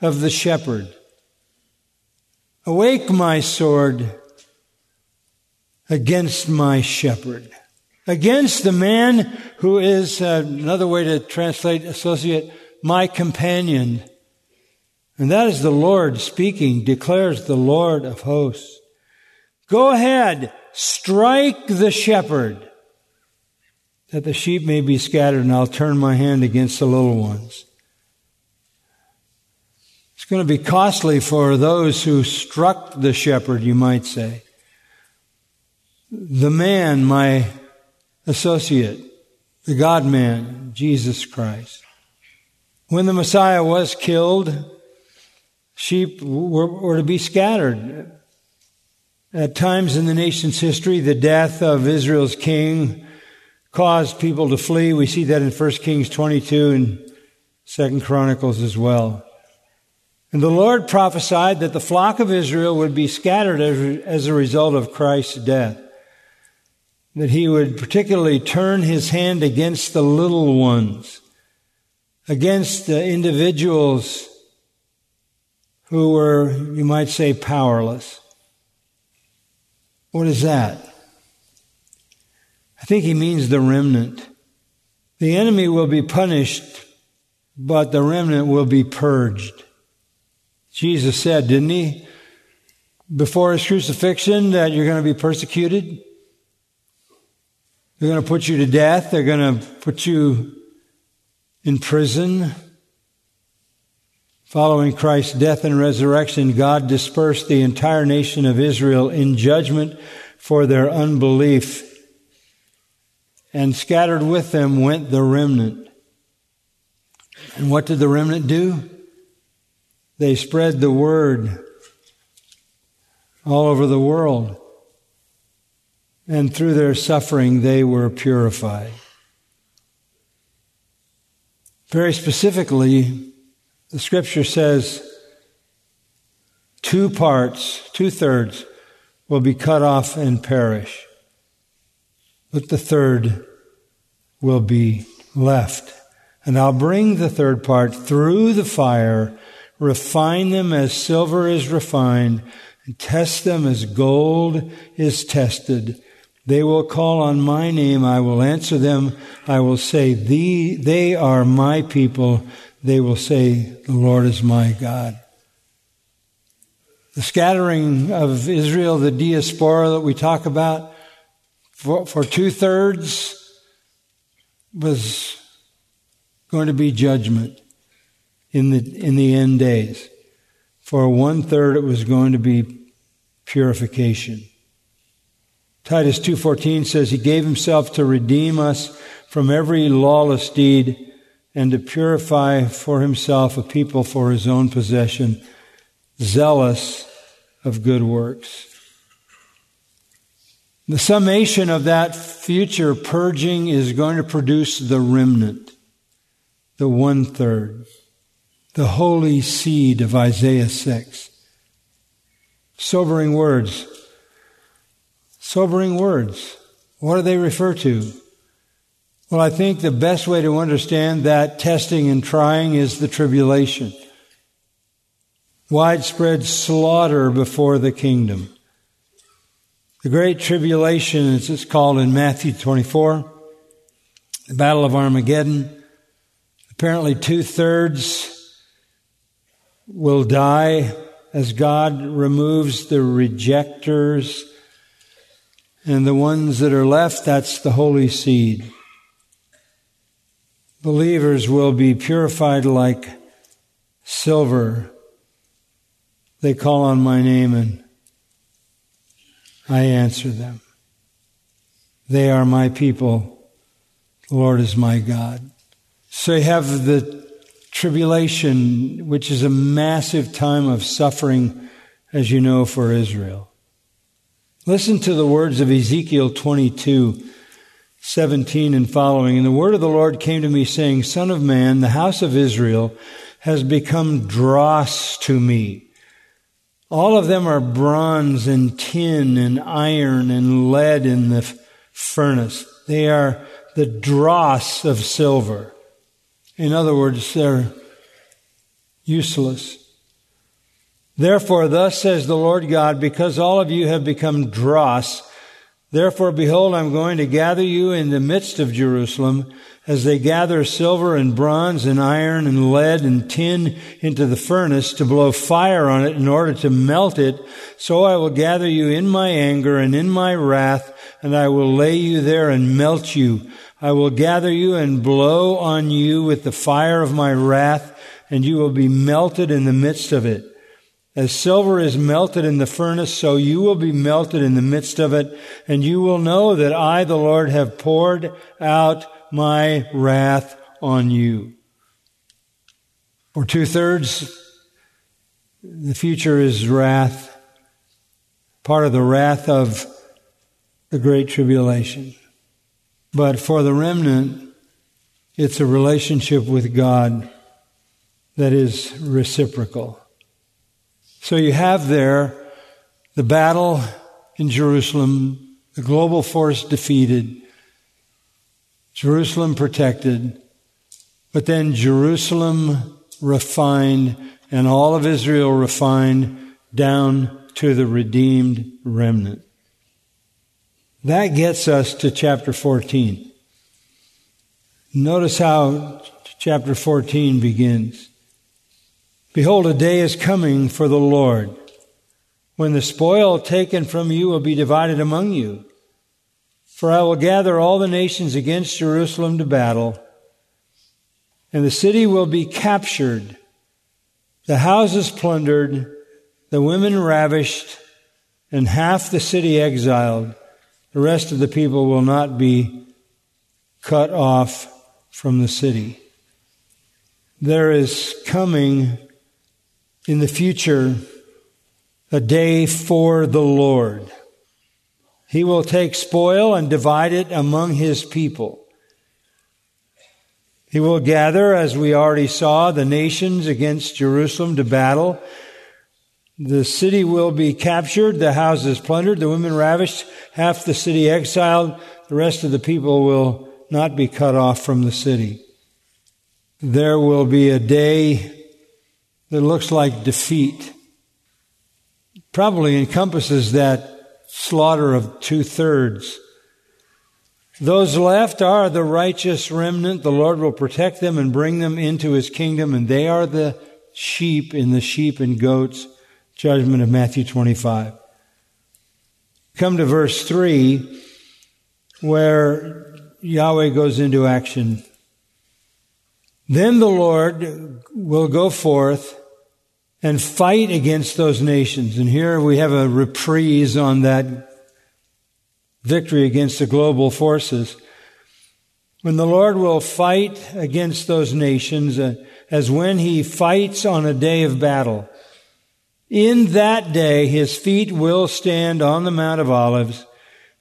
of the shepherd. Awake, my sword, against my shepherd, against the man who is, uh, another way to translate, associate, my companion. And that is the Lord speaking, declares the Lord of hosts. Go ahead, strike the shepherd, that the sheep may be scattered, and I'll turn my hand against the little ones. It's going to be costly for those who struck the shepherd, you might say. The man, my associate, the God man, Jesus Christ. When the Messiah was killed, sheep were, were to be scattered. At times in the nation's history, the death of Israel's king caused people to flee. We see that in 1 Kings 22 and 2 Chronicles as well. And the Lord prophesied that the flock of Israel would be scattered as a result of Christ's death. That he would particularly turn his hand against the little ones, against the individuals who were, you might say, powerless. What is that? I think he means the remnant. The enemy will be punished, but the remnant will be purged. Jesus said, didn't he, before his crucifixion, that you're going to be persecuted? They're going to put you to death. They're going to put you in prison. Following Christ's death and resurrection, God dispersed the entire nation of Israel in judgment for their unbelief. And scattered with them went the remnant. And what did the remnant do? They spread the word all over the world. And through their suffering, they were purified. Very specifically, the scripture says two parts, two thirds, will be cut off and perish, but the third will be left. And I'll bring the third part through the fire, refine them as silver is refined, and test them as gold is tested. They will call on my name. I will answer them. I will say, they are my people they will say, The Lord is my God. The scattering of Israel, the diaspora that we talk about, for, for two thirds was going to be judgment in the, in the end days. For one third, it was going to be purification. Titus 2.14 says, He gave Himself to redeem us from every lawless deed and to purify for himself a people for his own possession, zealous of good works. The summation of that future purging is going to produce the remnant, the one third, the holy seed of Isaiah 6. Sobering words. Sobering words. What do they refer to? Well, I think the best way to understand that testing and trying is the tribulation. Widespread slaughter before the kingdom. The Great Tribulation, as it's called in Matthew 24, the Battle of Armageddon. Apparently, two thirds will die as God removes the rejectors, and the ones that are left, that's the holy seed believers will be purified like silver. They call on my name and I answer them. They are my people. The Lord is my God. So you have the tribulation, which is a massive time of suffering, as you know, for Israel. Listen to the words of Ezekiel 22. 17 and following. And the word of the Lord came to me saying, Son of man, the house of Israel has become dross to me. All of them are bronze and tin and iron and lead in the furnace. They are the dross of silver. In other words, they're useless. Therefore, thus says the Lord God, because all of you have become dross, Therefore, behold, I'm going to gather you in the midst of Jerusalem as they gather silver and bronze and iron and lead and tin into the furnace to blow fire on it in order to melt it. So I will gather you in my anger and in my wrath, and I will lay you there and melt you. I will gather you and blow on you with the fire of my wrath, and you will be melted in the midst of it. As silver is melted in the furnace, so you will be melted in the midst of it, and you will know that I, the Lord, have poured out my wrath on you. For two thirds, the future is wrath, part of the wrath of the Great Tribulation. But for the remnant, it's a relationship with God that is reciprocal. So you have there the battle in Jerusalem, the global force defeated, Jerusalem protected, but then Jerusalem refined and all of Israel refined down to the redeemed remnant. That gets us to chapter 14. Notice how chapter 14 begins. Behold, a day is coming for the Lord when the spoil taken from you will be divided among you. For I will gather all the nations against Jerusalem to battle, and the city will be captured, the houses plundered, the women ravished, and half the city exiled. The rest of the people will not be cut off from the city. There is coming in the future a day for the Lord. He will take spoil and divide it among his people. He will gather, as we already saw, the nations against Jerusalem to battle. The city will be captured, the houses plundered, the women ravished, half the city exiled, the rest of the people will not be cut off from the city. There will be a day that looks like defeat probably encompasses that slaughter of two thirds. Those left are the righteous remnant. The Lord will protect them and bring them into his kingdom, and they are the sheep in the sheep and goats judgment of Matthew 25. Come to verse 3, where Yahweh goes into action. Then the Lord will go forth and fight against those nations. And here we have a reprise on that victory against the global forces. When the Lord will fight against those nations uh, as when he fights on a day of battle. In that day, his feet will stand on the Mount of Olives,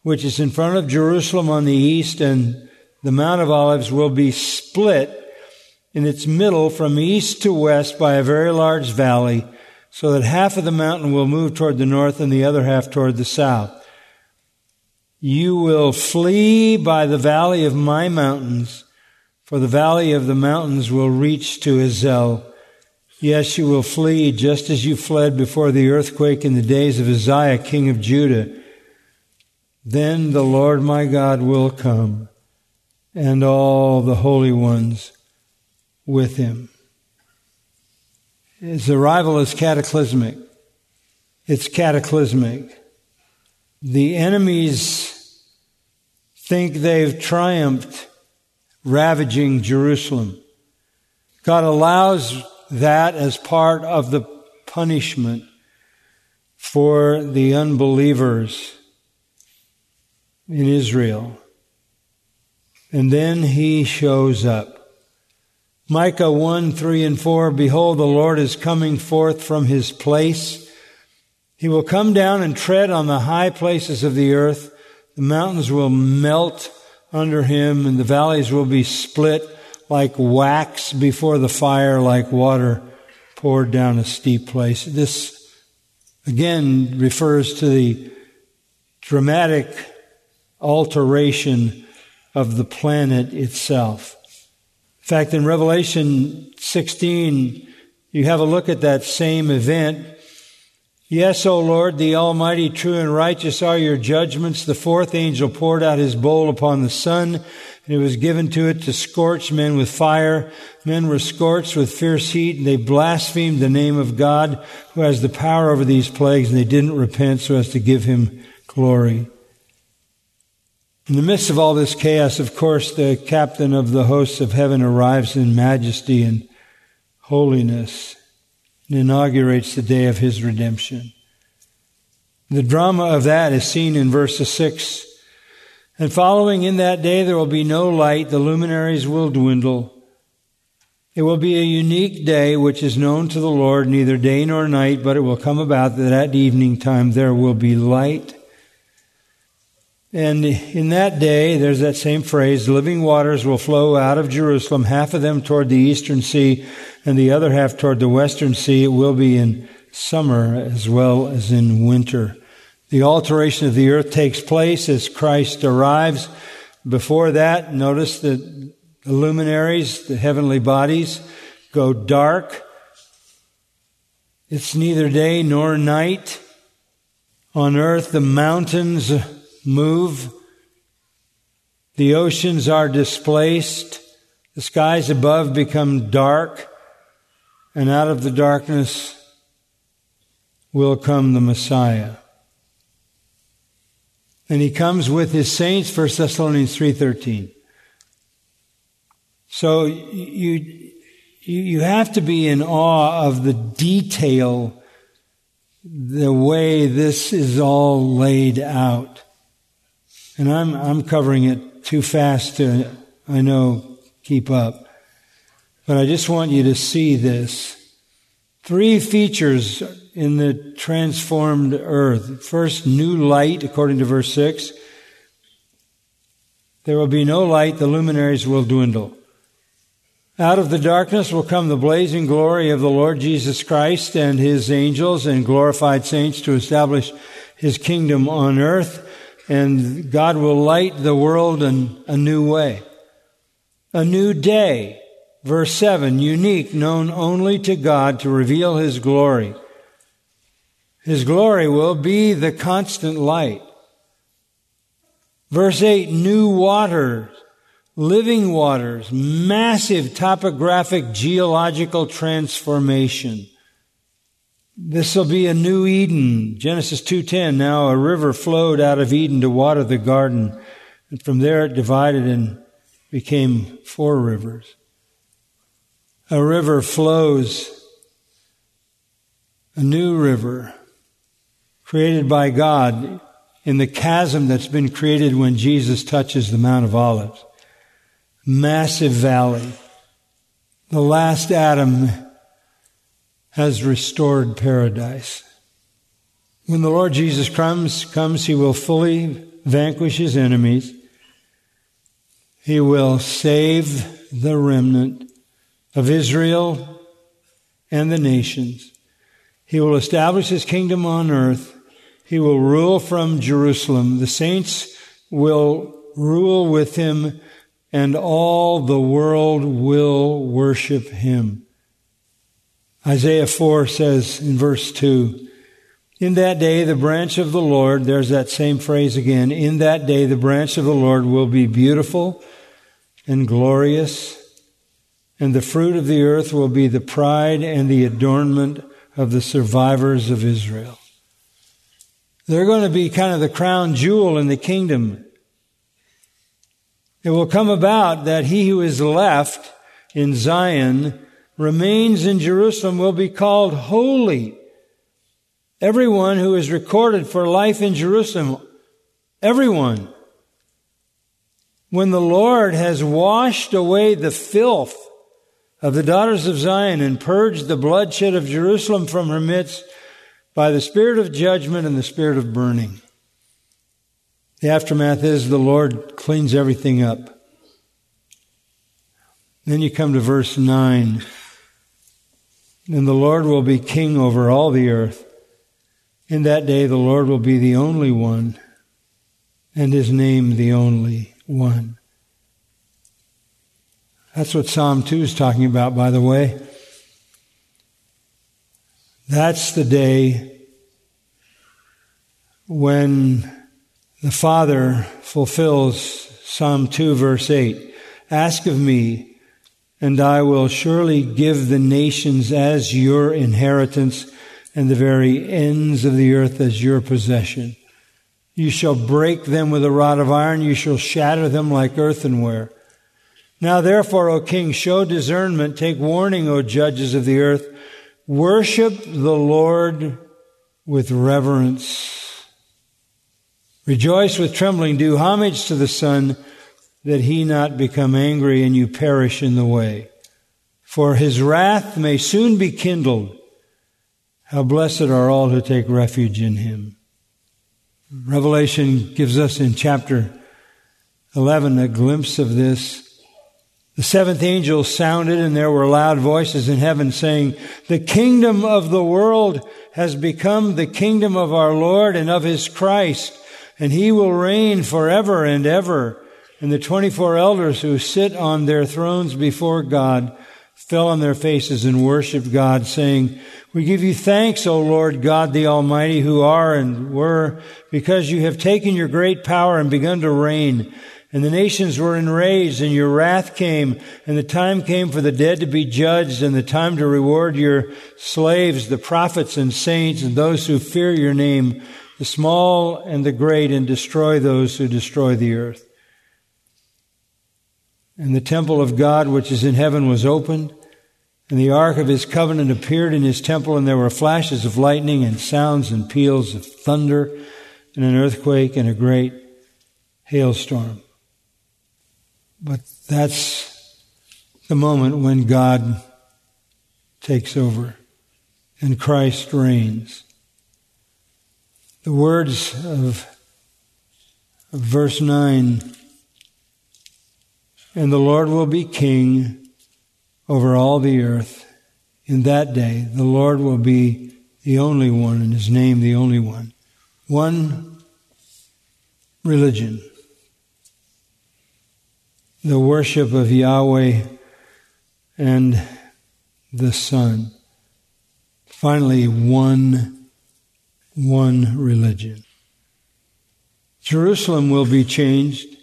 which is in front of Jerusalem on the east, and the Mount of Olives will be split in its middle from east to west by a very large valley, so that half of the mountain will move toward the north and the other half toward the south. You will flee by the valley of my mountains, for the valley of the mountains will reach to Azel. Yes, you will flee just as you fled before the earthquake in the days of Uzziah, king of Judah. Then the Lord my God will come, and all the holy ones with him. His arrival is cataclysmic. It's cataclysmic. The enemies think they've triumphed, ravaging Jerusalem. God allows that as part of the punishment for the unbelievers in Israel. And then he shows up. Micah 1, 3 and 4, Behold, the Lord is coming forth from his place. He will come down and tread on the high places of the earth. The mountains will melt under him and the valleys will be split like wax before the fire, like water poured down a steep place. This again refers to the dramatic alteration of the planet itself fact, in Revelation 16, you have a look at that same event. Yes, O Lord, the Almighty, true and righteous are your judgments. The fourth angel poured out his bowl upon the sun, and it was given to it to scorch men with fire. Men were scorched with fierce heat, and they blasphemed the name of God, who has the power over these plagues, and they didn't repent so as to give him glory. In the midst of all this chaos, of course, the captain of the hosts of heaven arrives in majesty and holiness and inaugurates the day of his redemption. The drama of that is seen in verses 6. And following in that day there will be no light, the luminaries will dwindle. It will be a unique day which is known to the Lord, neither day nor night, but it will come about that at evening time there will be light. And in that day, there's that same phrase, living waters will flow out of Jerusalem, half of them toward the eastern sea and the other half toward the western sea. It will be in summer as well as in winter. The alteration of the earth takes place as Christ arrives. Before that, notice that the luminaries, the heavenly bodies, go dark. It's neither day nor night. On earth, the mountains move. The oceans are displaced. The skies above become dark. And out of the darkness will come the Messiah. And he comes with his saints, 1 Thessalonians 3.13. So you, you have to be in awe of the detail, the way this is all laid out. And I'm, I'm covering it too fast to, I know, keep up. But I just want you to see this. Three features in the transformed earth. First, new light, according to verse 6. There will be no light, the luminaries will dwindle. Out of the darkness will come the blazing glory of the Lord Jesus Christ and his angels and glorified saints to establish his kingdom on earth and God will light the world in a new way. A new day. Verse 7, unique, known only to God to reveal His glory. His glory will be the constant light. Verse 8, new waters, living waters, massive topographic geological transformation. This will be a new Eden. Genesis 2:10. Now a river flowed out of Eden to water the garden, and from there it divided and became four rivers. A river flows, a new river created by God in the chasm that's been created when Jesus touches the Mount of Olives. Massive valley. The last Adam has restored paradise. When the Lord Jesus comes, comes, he will fully vanquish his enemies. He will save the remnant of Israel and the nations. He will establish his kingdom on earth. He will rule from Jerusalem. The saints will rule with him and all the world will worship him. Isaiah 4 says in verse 2, in that day, the branch of the Lord, there's that same phrase again. In that day, the branch of the Lord will be beautiful and glorious, and the fruit of the earth will be the pride and the adornment of the survivors of Israel. They're going to be kind of the crown jewel in the kingdom. It will come about that he who is left in Zion remains in Jerusalem will be called holy. Everyone who is recorded for life in Jerusalem, everyone. When the Lord has washed away the filth of the daughters of Zion and purged the bloodshed of Jerusalem from her midst by the spirit of judgment and the spirit of burning. The aftermath is the Lord cleans everything up. Then you come to verse 9. And the Lord will be king over all the earth. In that day, the Lord will be the only one, and his name the only one. That's what Psalm 2 is talking about, by the way. That's the day when the Father fulfills Psalm 2 verse 8. Ask of me, and I will surely give the nations as your inheritance and the very ends of the earth as your possession. You shall break them with a rod of iron. You shall shatter them like earthenware. Now therefore, O king, show discernment. Take warning, O judges of the earth. Worship the Lord with reverence. Rejoice with trembling. Do homage to the Son that he not become angry and you perish in the way. For his wrath may soon be kindled. How blessed are all who take refuge in him. Revelation gives us in chapter 11 a glimpse of this. The seventh angel sounded and there were loud voices in heaven saying, the kingdom of the world has become the kingdom of our Lord and of his Christ, and he will reign forever and ever. And the 24 elders who sit on their thrones before God fell on their faces and worshiped God, saying, We give you thanks, O Lord God the Almighty, who are and were, because you have taken your great power and begun to reign. And the nations were enraged, and your wrath came, and the time came for the dead to be judged, and the time to reward your slaves, the prophets and saints, and those who fear your name, the small and the great, and destroy those who destroy the earth. And the temple of God which is in heaven was opened, and the ark of his covenant appeared in his temple, and there were flashes of lightning and sounds and peals of thunder, and an earthquake and a great hailstorm. But that's the moment when God takes over and Christ reigns. The words of, verse 9 and the Lord will be king over all the earth. In that day, the Lord will be the only one, and his name the only one. One religion. The worship of Yahweh and the Son. Finally, one, one religion. Jerusalem will be changed.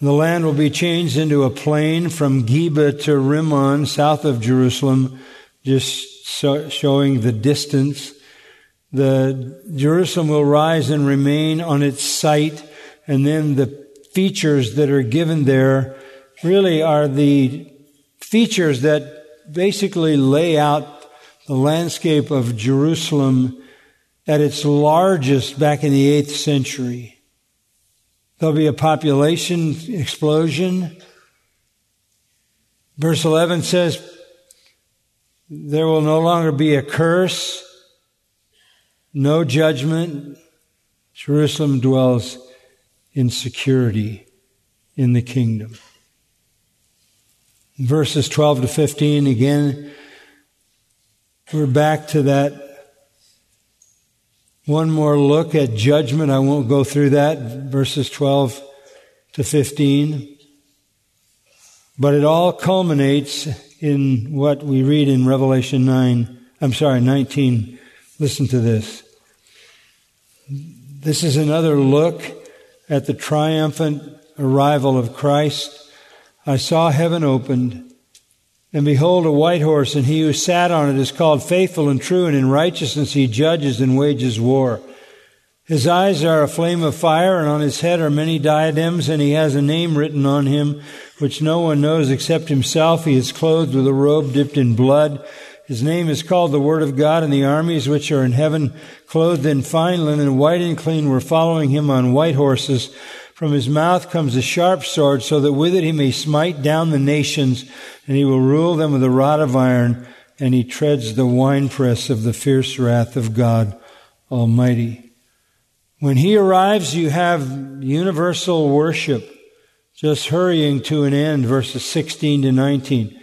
The land will be changed into a plain from Geba to Rimmon, south of Jerusalem, just so, showing the distance. The Jerusalem will rise and remain on its site, and then the features that are given there really are the features that basically lay out the landscape of Jerusalem at its largest back in the 8th century. There'll be a population explosion. Verse 11 says, there will no longer be a curse, no judgment. Jerusalem dwells in security in the kingdom. Verses 12 to 15, again, we're back to that one more look at judgment. I won't go through that, verses 12 to 15. But it all culminates in what we read in Revelation 9, I'm sorry, 19. Listen to this. This is another look at the triumphant arrival of Christ. I saw heaven opened and behold, a white horse, and he who sat on it is called faithful and true, and in righteousness he judges and wages war. His eyes are a flame of fire, and on his head are many diadems, and he has a name written on him, which no one knows except himself. He is clothed with a robe dipped in blood. His name is called the Word of God, and the armies which are in heaven, clothed in fine linen, white and clean, were following him on white horses. From his mouth comes a sharp sword, so that with it he may smite down the nations, and he will rule them with a rod of iron, and he treads the winepress of the fierce wrath of God Almighty. When he arrives, you have universal worship, just hurrying to an end, verses 16 to 19.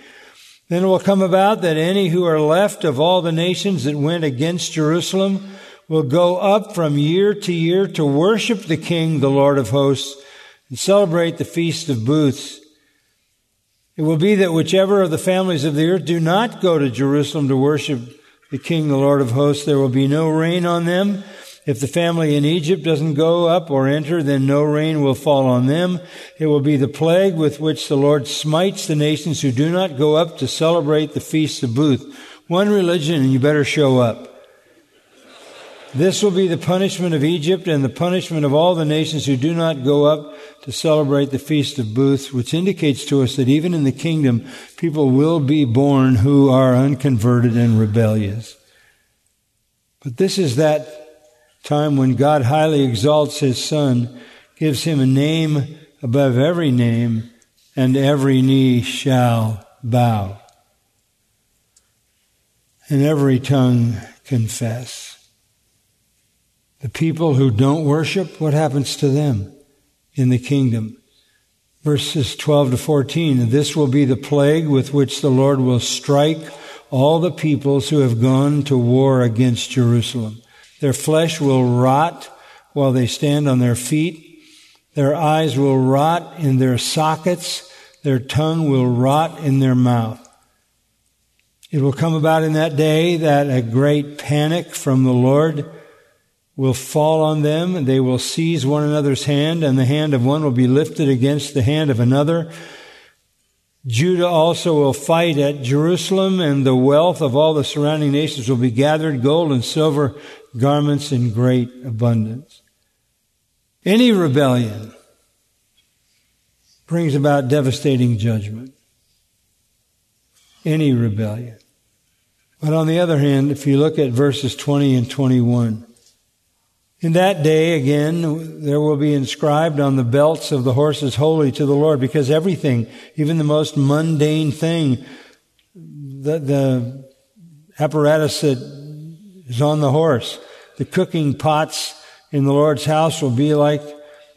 Then it will come about that any who are left of all the nations that went against Jerusalem will go up from year to year to worship the King, the Lord of hosts, and celebrate the Feast of Booths. It will be that whichever of the families of the earth do not go to Jerusalem to worship the King, the Lord of hosts, there will be no rain on them, If the family in Egypt doesn't go up or enter, then no rain will fall on them. It will be the plague with which the Lord smites the nations who do not go up to celebrate the feast of Booth. One religion and you better show up. This will be the punishment of Egypt and the punishment of all the nations who do not go up to celebrate the Feast of Booths, which indicates to us that even in the kingdom, people will be born who are unconverted and rebellious. But this is that time when God highly exalts his son, gives him a name above every name, and every knee shall bow, and every tongue confess. The people who don't worship, what happens to them in the kingdom? Verses 12 to 14, this will be the plague with which the Lord will strike all the peoples who have gone to war against Jerusalem. Their flesh will rot while they stand on their feet. Their eyes will rot in their sockets. Their tongue will rot in their mouth. It will come about in that day that a great panic from the Lord will fall on them. and They will seize one another's hand, and the hand of one will be lifted against the hand of another. Judah also will fight at Jerusalem, and the wealth of all the surrounding nations will be gathered, gold and silver, garments in great abundance. Any rebellion brings about devastating judgment. Any rebellion. But on the other hand, if you look at verses 20 and 21, in that day, again, there will be inscribed on the belts of the horses, holy to the Lord, because everything, even the most mundane thing, the, the apparatus that is on the horse, the cooking pots in the Lord's house will be like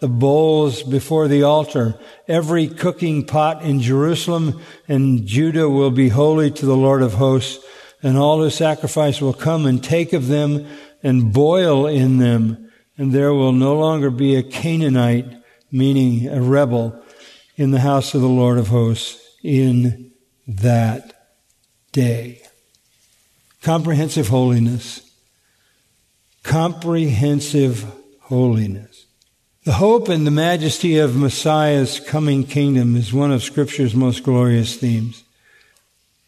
the bowls before the altar. Every cooking pot in Jerusalem and Judah will be holy to the Lord of hosts, and all who sacrifice will come and take of them and boil in them, and there will no longer be a Canaanite, meaning a rebel, in the house of the Lord of hosts in that day. Comprehensive holiness. Comprehensive holiness. The hope and the majesty of Messiah's coming kingdom is one of Scripture's most glorious themes.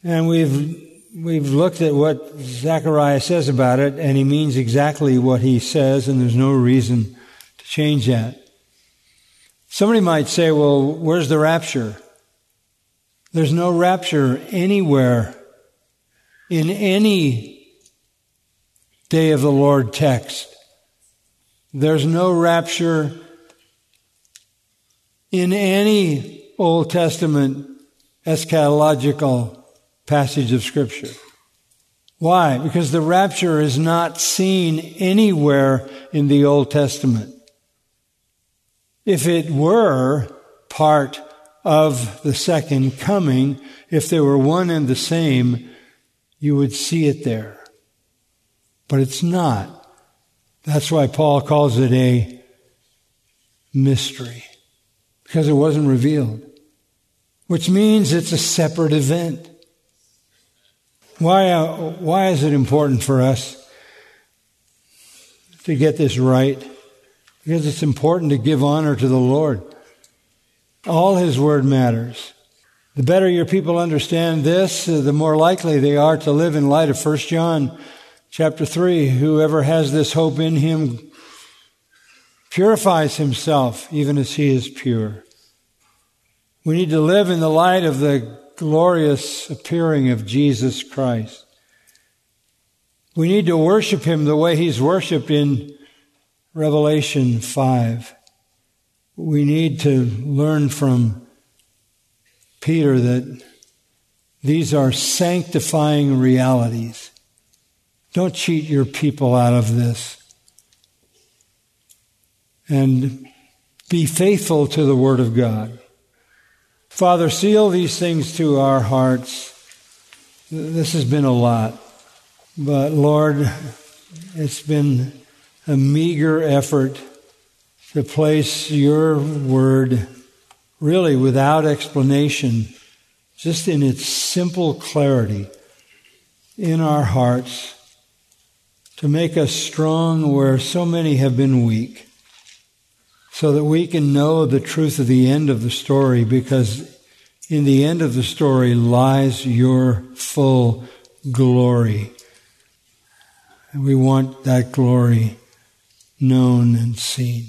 And we've we've looked at what Zechariah says about it, and he means exactly what he says, and there's no reason to change that. Somebody might say, well, where's the rapture? There's no rapture anywhere in any day of the Lord text. There's no rapture in any Old Testament eschatological passage of Scripture. Why? Because the rapture is not seen anywhere in the Old Testament. If it were part of the second coming, if they were one and the same, you would see it there. But it's not. That's why Paul calls it a mystery, because it wasn't revealed, which means it's a separate event. Why, uh, why is it important for us to get this right? Because it's important to give honor to the Lord. All His Word matters. The better your people understand this, uh, the more likely they are to live in light of 1 John chapter 3. Whoever has this hope in him purifies himself even as he is pure. We need to live in the light of the glorious appearing of Jesus Christ. We need to worship him the way he's worshiped in Revelation 5. We need to learn from Peter that these are sanctifying realities. Don't cheat your people out of this. And be faithful to the Word of God. Father, seal these things to our hearts. This has been a lot, but Lord, it's been a meager effort to place your word really without explanation, just in its simple clarity in our hearts to make us strong where so many have been weak, so that we can know the truth of the end of the story, because in the end of the story lies your full glory. And we want that glory known and seen.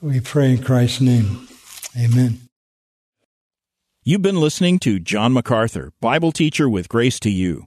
We pray in Christ's name. Amen. You've been listening to John MacArthur, Bible teacher with Grace to You.